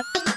Rock.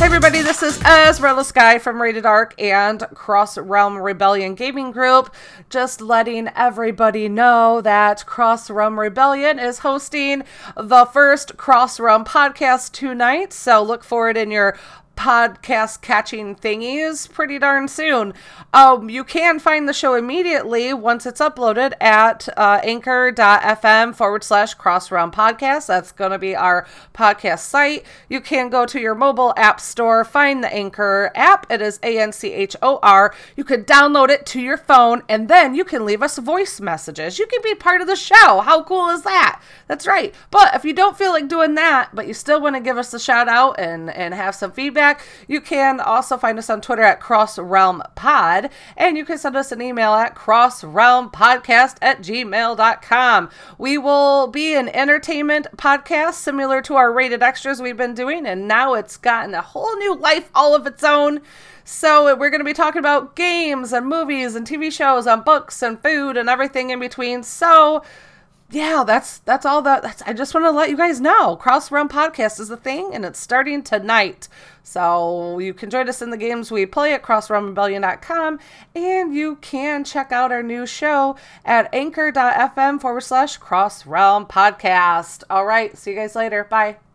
Everybody. This is Ezreal Sky from Rated Arc and Cross Realm Rebellion Gaming Group. Just letting everybody know that Cross Realm Rebellion is hosting the first Cross Realm podcast tonight. So look for it in your podcast catching thingies pretty darn soon. Um, you can find the show immediately once it's uploaded at uh, anchor.fm forward slash cross realm podcast. That's going to be our podcast site. You can go to your mobile app store, find the Anchor app. It is A N C H O R. You can download it to your phone and then you can leave us voice messages. You can be part of the show. How cool is that? That's right. But if you don't feel like doing that, but you still want to give us a shout out and, and have some feedback, you can also find us on Twitter at Cross Realm Pod, and you can send us an email at crossrealmpodcast at gmail.com. We will be an entertainment podcast similar to our rated extras we've been doing, and now it's gotten a whole new life all of its own. So we're going to be talking about games and movies and TV shows and books and food and everything in between. So yeah, that's that's all that that's I just want to let you guys know. Cross Realm Podcast is a thing and it's starting tonight. So you can join us in the games we play at crossrealmrebellion.com and you can check out our new show at anchor.fm forward slash cross realm podcast. All right, see you guys later. Bye.